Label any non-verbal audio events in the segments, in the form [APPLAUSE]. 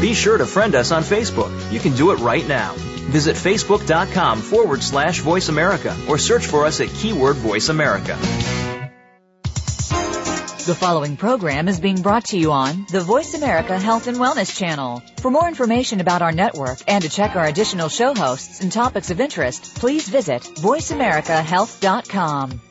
Be sure to friend us on Facebook. You can do it right now. Visit facebook.com forward slash voice America or search for us at keyword voice America. The following program is being brought to you on the Voice America Health and Wellness Channel. For more information about our network and to check our additional show hosts and topics of interest, please visit voiceamericahealth.com.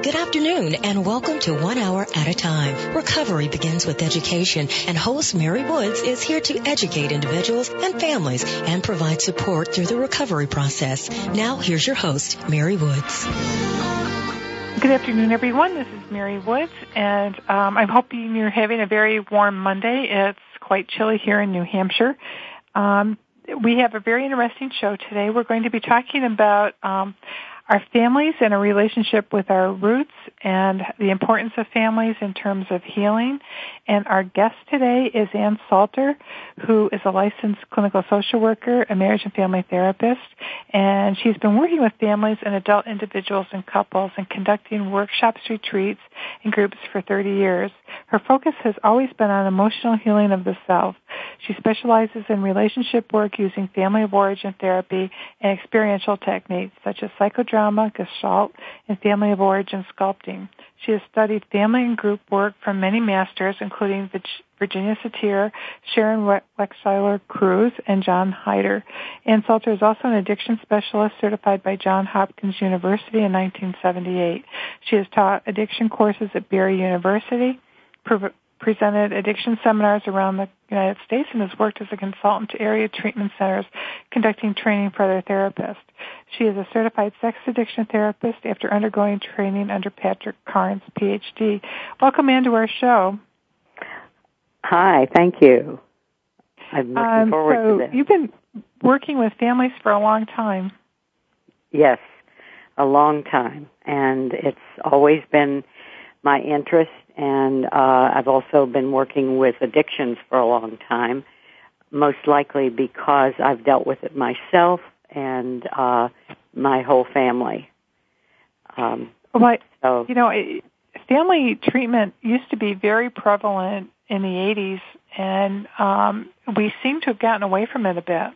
Good afternoon and welcome to One Hour at a Time. Recovery begins with education and host Mary Woods is here to educate individuals and families and provide support through the recovery process. Now here's your host, Mary Woods. Good afternoon, everyone. This is Mary Woods, and um, I'm hoping you're having a very warm Monday. It's quite chilly here in New Hampshire. Um, we have a very interesting show today. We're going to be talking about um, our families and a relationship with our roots and the importance of families in terms of healing. And our guest today is Anne Salter, who is a licensed clinical social worker, a marriage and family therapist, and she's been working with families and adult individuals and couples and conducting workshops, retreats, and groups for 30 years. Her focus has always been on emotional healing of the self. She specializes in relationship work using family of origin therapy and experiential techniques such as psychodrama, gestalt, and family of origin sculpting. She has studied family and group work from many masters, including Virginia Satir, Sharon Wegscheider-Cruse, and John Heider. Anne Salter is also an addiction specialist certified by Johns Hopkins University in 1978. She has taught addiction courses at Barry University, presented addiction seminars around the United States and has worked as a consultant to area treatment centers conducting training for other therapists. She is a certified sex addiction therapist after undergoing training under Patrick Carnes, PhD. Welcome into our show. Hi, thank you. I'm looking um, forward so to this. You've been working with families for a long time. Yes, a long time. And it's always been my interest and uh, I've also been working with addictions for a long time, most likely because I've dealt with it myself and uh, my whole family. Um, well, so, you know, family treatment used to be very prevalent in the 80s, and um, we seem to have gotten away from it a bit.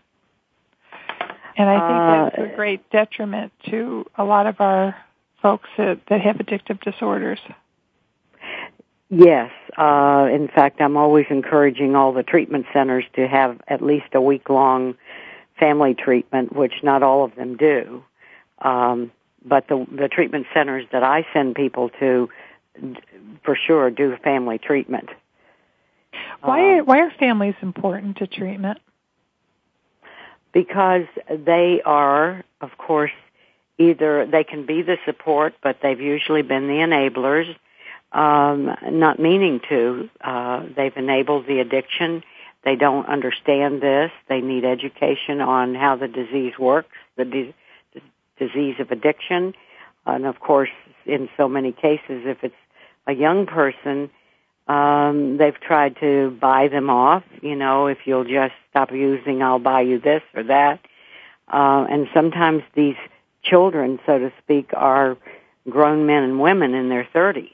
And I think that's a uh, great detriment to a lot of our folks that, that have addictive disorders. Yes. Uh, in fact, I'm always encouraging all the treatment centers to have at least a week long family treatment, which not all of them do. Um, but the, the treatment centers that I send people to, for sure, do family treatment. Why um, why are families important to treatment? Because they are, of course, either they can be the support, but they've usually been the enablers um, not meaning to. Uh, they've enabled the addiction. They don't understand this. They need education on how the disease works, the, di- disease of addiction. And of course, in so many cases, if it's a young person, um, they've tried to buy them off. You know, if you'll just stop using, I'll buy you this or that. Uh, and sometimes these children, so to speak, are grown men and women in their 30s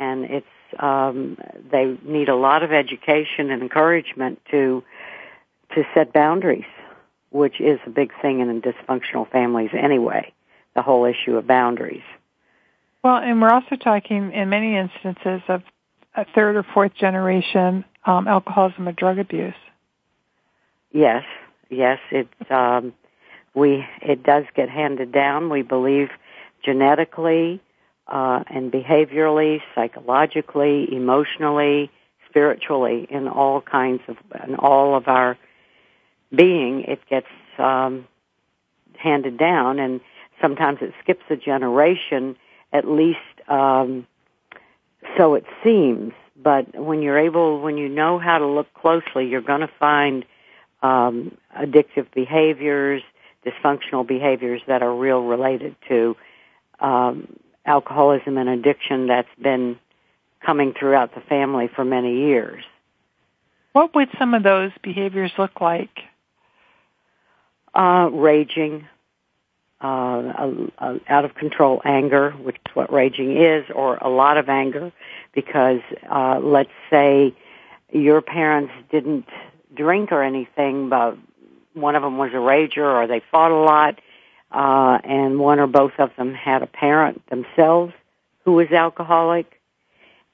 and it's um, they need a lot of education and encouragement to to set boundaries, which is a big thing in dysfunctional families anyway. The whole issue of boundaries. Well, and we're also talking in many instances of a third or fourth generation um, alcoholism or drug abuse. Yes, yes, it's um, we it does get handed down. We believe genetically uh, and behaviorally, psychologically, emotionally, spiritually, in all kinds of, in all of our being, it gets um, handed down, and sometimes it skips a generation, at least um, so it seems. But when you're able, when you know how to look closely, you're going to find um, addictive behaviors, dysfunctional behaviors that are real related to um, alcoholism and addiction that's been coming throughout the family for many years. What would some of those behaviors look like? Uh, raging, uh, a, a out of control anger, which is what raging is, or a lot of anger, because uh, let's say your parents didn't drink or anything, but one of them was a rager or they fought a lot, uh, and one or both of them had a parent themselves who was alcoholic.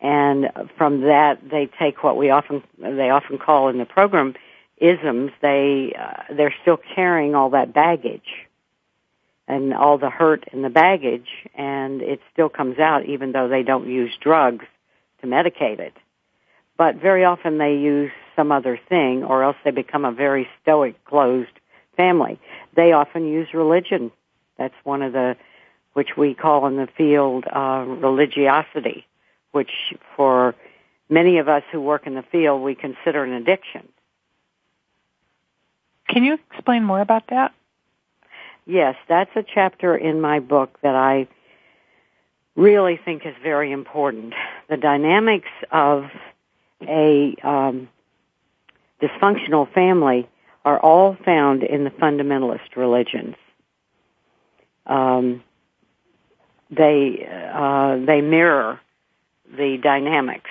And from that, they take what we often, they often call in the program isms. They, uh, they're still carrying all that baggage and all the hurt and the baggage, and it still comes out even though they don't use drugs to medicate it. But very often they use some other thing or else they become a very stoic, closed family. They often use religion. That's one of the, which we call in the field, uh, religiosity, which for many of us who work in the field, we consider an addiction. Can you explain more about that? Yes, that's a chapter in my book that I really think is very important. The dynamics of a um, dysfunctional family are all found in the fundamentalist religions. Um, they uh, they mirror the dynamics.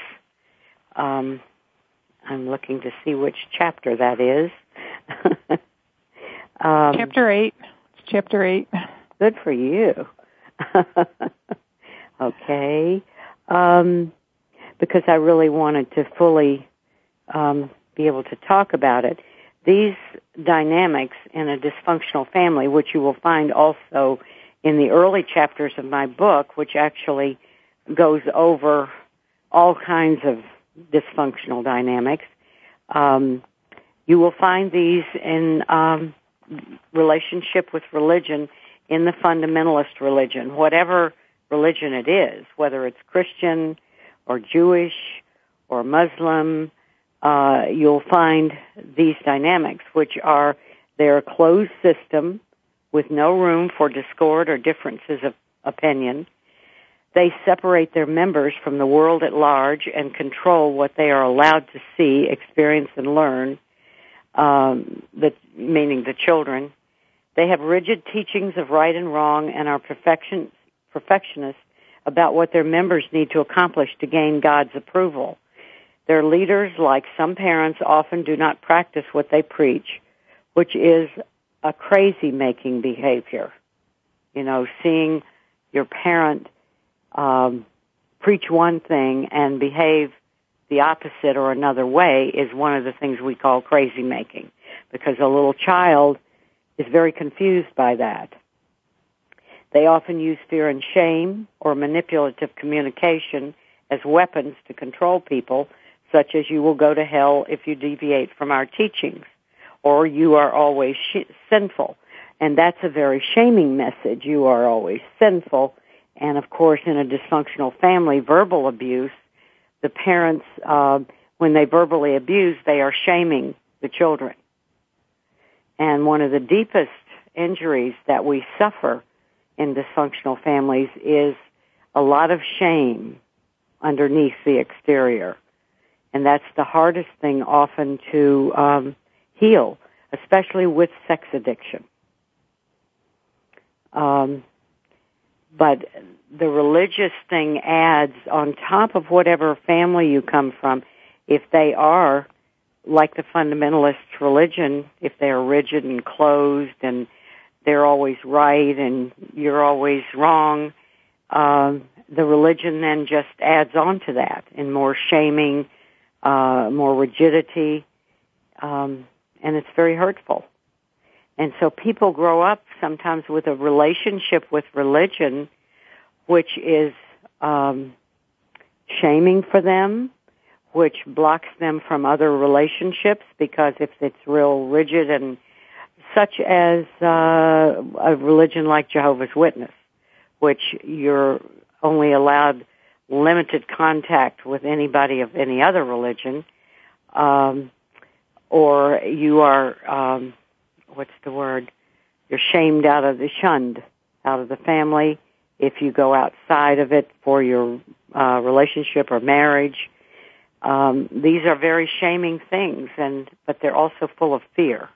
Um, I'm looking to see which chapter that is. [LAUGHS] um, chapter eight. It's chapter eight. Good for you. [LAUGHS] okay. Um, because I really wanted to fully um, be able to talk about it. These dynamics in a dysfunctional family, which you will find also in the early chapters of my book, which actually goes over all kinds of dysfunctional dynamics. Um, you will find these in um, relationship with religion in the fundamentalist religion, whatever religion it is, whether it's Christian or Jewish or Muslim, uh, you'll find these dynamics, which are they're a closed system with no room for discord or differences of opinion. They separate their members from the world at large and control what they are allowed to see, experience, and learn, um, the, meaning the children. They have rigid teachings of right and wrong and are perfection, perfectionists about what their members need to accomplish to gain God's approval. Their leaders, like some parents, often do not practice what they preach, which is a crazy making behavior. You know, seeing your parent um, preach one thing and behave the opposite or another way is one of the things we call crazy making because a little child is very confused by that. They often use fear and shame or manipulative communication as weapons to control people, such as you will go to hell if you deviate from our teachings, or you are always sh- sinful. And that's a very shaming message. You are always sinful. And of course, in a dysfunctional family, verbal abuse, the parents, uh, when they verbally abuse, they are shaming the children. And one of the deepest injuries that we suffer in dysfunctional families is a lot of shame underneath the exterior. And that's the hardest thing often to um, heal, especially with sex addiction. Um, but the religious thing adds on top of whatever family you come from, if they are like the fundamentalist religion, if they are rigid and closed and they're always right and you're always wrong. Um, the religion then just adds on to that in more shaming, uh, more rigidity, um, and it's very hurtful. And so people grow up sometimes with a relationship with religion, which is um, shaming for them, which blocks them from other relationships because if it's real rigid and such as uh, a religion like Jehovah's Witness, which you're only allowed limited contact with anybody of any other religion, um, or you are um, what's the word? You're shamed out of the shunned out of the family if you go outside of it for your uh, relationship or marriage. Um, these are very shaming things, and but they're also full of fear.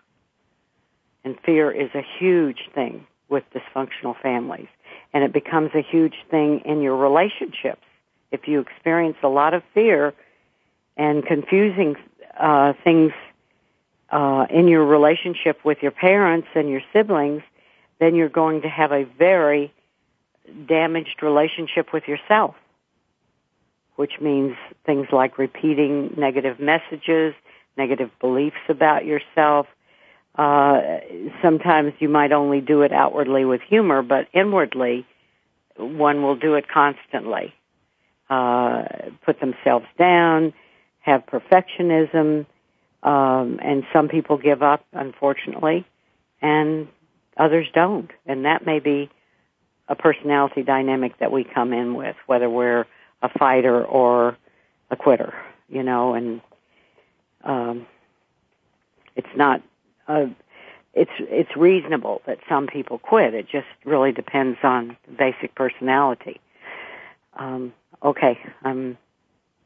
And fear is a huge thing with dysfunctional families, and it becomes a huge thing in your relationships. If you experience a lot of fear and confusing uh, things uh, in your relationship with your parents and your siblings, then you're going to have a very damaged relationship with yourself, which means things like repeating negative messages, negative beliefs about yourself. Uh, sometimes you might only do it outwardly with humor, but inwardly, one will do it constantly. Uh, put themselves down, have perfectionism, um, and some people give up, unfortunately, and others don't. And that may be a personality dynamic that we come in with, whether we're a fighter or a quitter, you know, and um, it's not. Uh, it's it's reasonable that some people quit. It just really depends on basic personality. Um, okay, I'm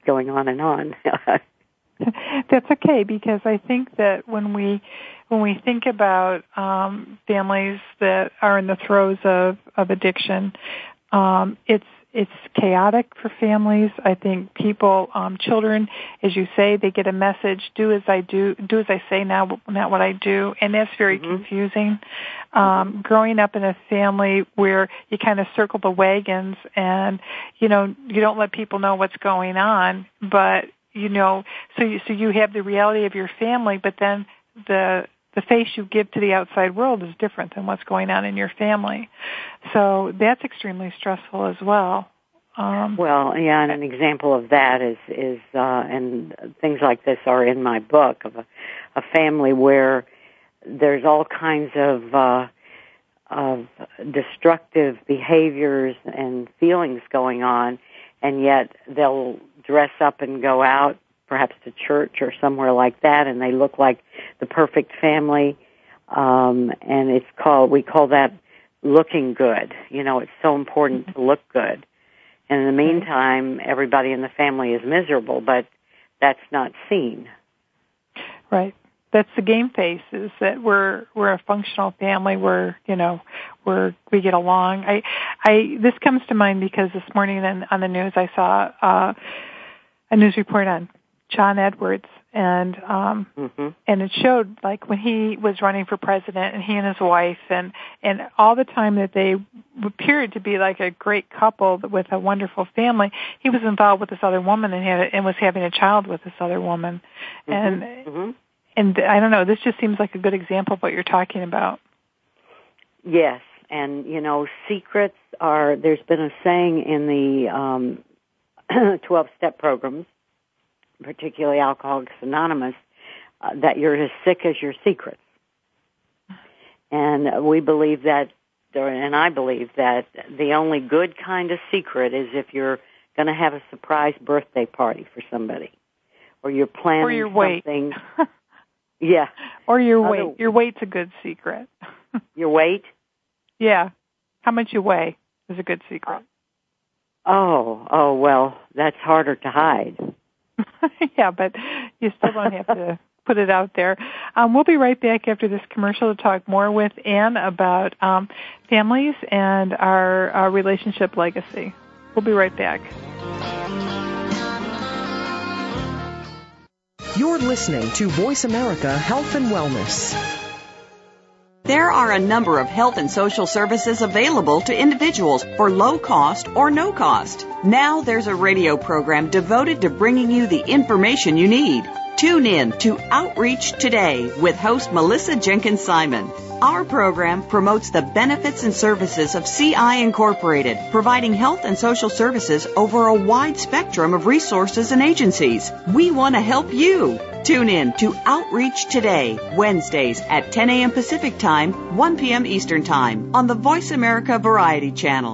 going on and on. [LAUGHS] That's okay because I think that when we when we think about um, families that are in the throes of of addiction, um, it's it's chaotic for families. I think people, um, children, as you say, they get a message: "Do as I do, do as I say, now not what I do," and that's very mm-hmm. confusing. Um, growing up in a family where you kind of circle the wagons, and you know you don't let people know what's going on, but you know, so you, so you have the reality of your family, but then the the face you give to the outside world is different than what's going on in your family. So that's extremely stressful as well. Um, well, yeah, and an example of that is is uh, and things like this are in my book of a, a family where there's all kinds of uh, of destructive behaviors and feelings going on, and yet they'll dress up and go out, perhaps to church or somewhere like that, and they look like the perfect family. Um, and it's called, we call that looking good. You know, it's so important to look good. And in the meantime, everybody in the family is miserable, but that's not seen. Right. That's the game face is that we're we're a functional family. We're you know we're we get along. I I this comes to mind because this morning on, on the news I saw uh, a news report on John Edwards and um mm-hmm. and it showed like when he was running for president and he and his wife and and all the time that they appeared to be like a great couple with a wonderful family he was involved with this other woman and had and was having a child with this other woman mm-hmm. and mm-hmm. and I don't know this just seems like a good example of what you're talking about yes and you know secrets are there's been a saying in the um [CLEARS THROAT] 12 step programs, particularly Alcoholics Anonymous, uh, that you're as sick as your secrets. And we believe that, and I believe that the only good kind of secret is if you're going to have a surprise birthday party for somebody, or you're planning or your something. Weight. [LAUGHS] yeah. Or your Other, weight. Your weight's a good secret. [LAUGHS] your weight? Yeah. How much you weigh is a good secret. Oh, oh well, that's harder to hide. [LAUGHS] yeah, but you still don't have to put it out there. Um, we'll be right back after this commercial to talk more with Anne about um, families and our, our relationship legacy. We'll be right back. You're listening to Voice America Health and Wellness. There are a number of health and social services available to individuals for low cost or no cost. Now there's a radio program devoted to bringing you the information you need. Tune in to Outreach Today with host Melissa Jenkins Simon. Our program promotes the benefits and services of CI Incorporated, providing health and social services over a wide spectrum of resources and agencies. We want to help you. Tune in to Outreach Today, Wednesdays at 10 a.m. Pacific Time, 1 p.m. Eastern Time on the Voice America Variety Channel.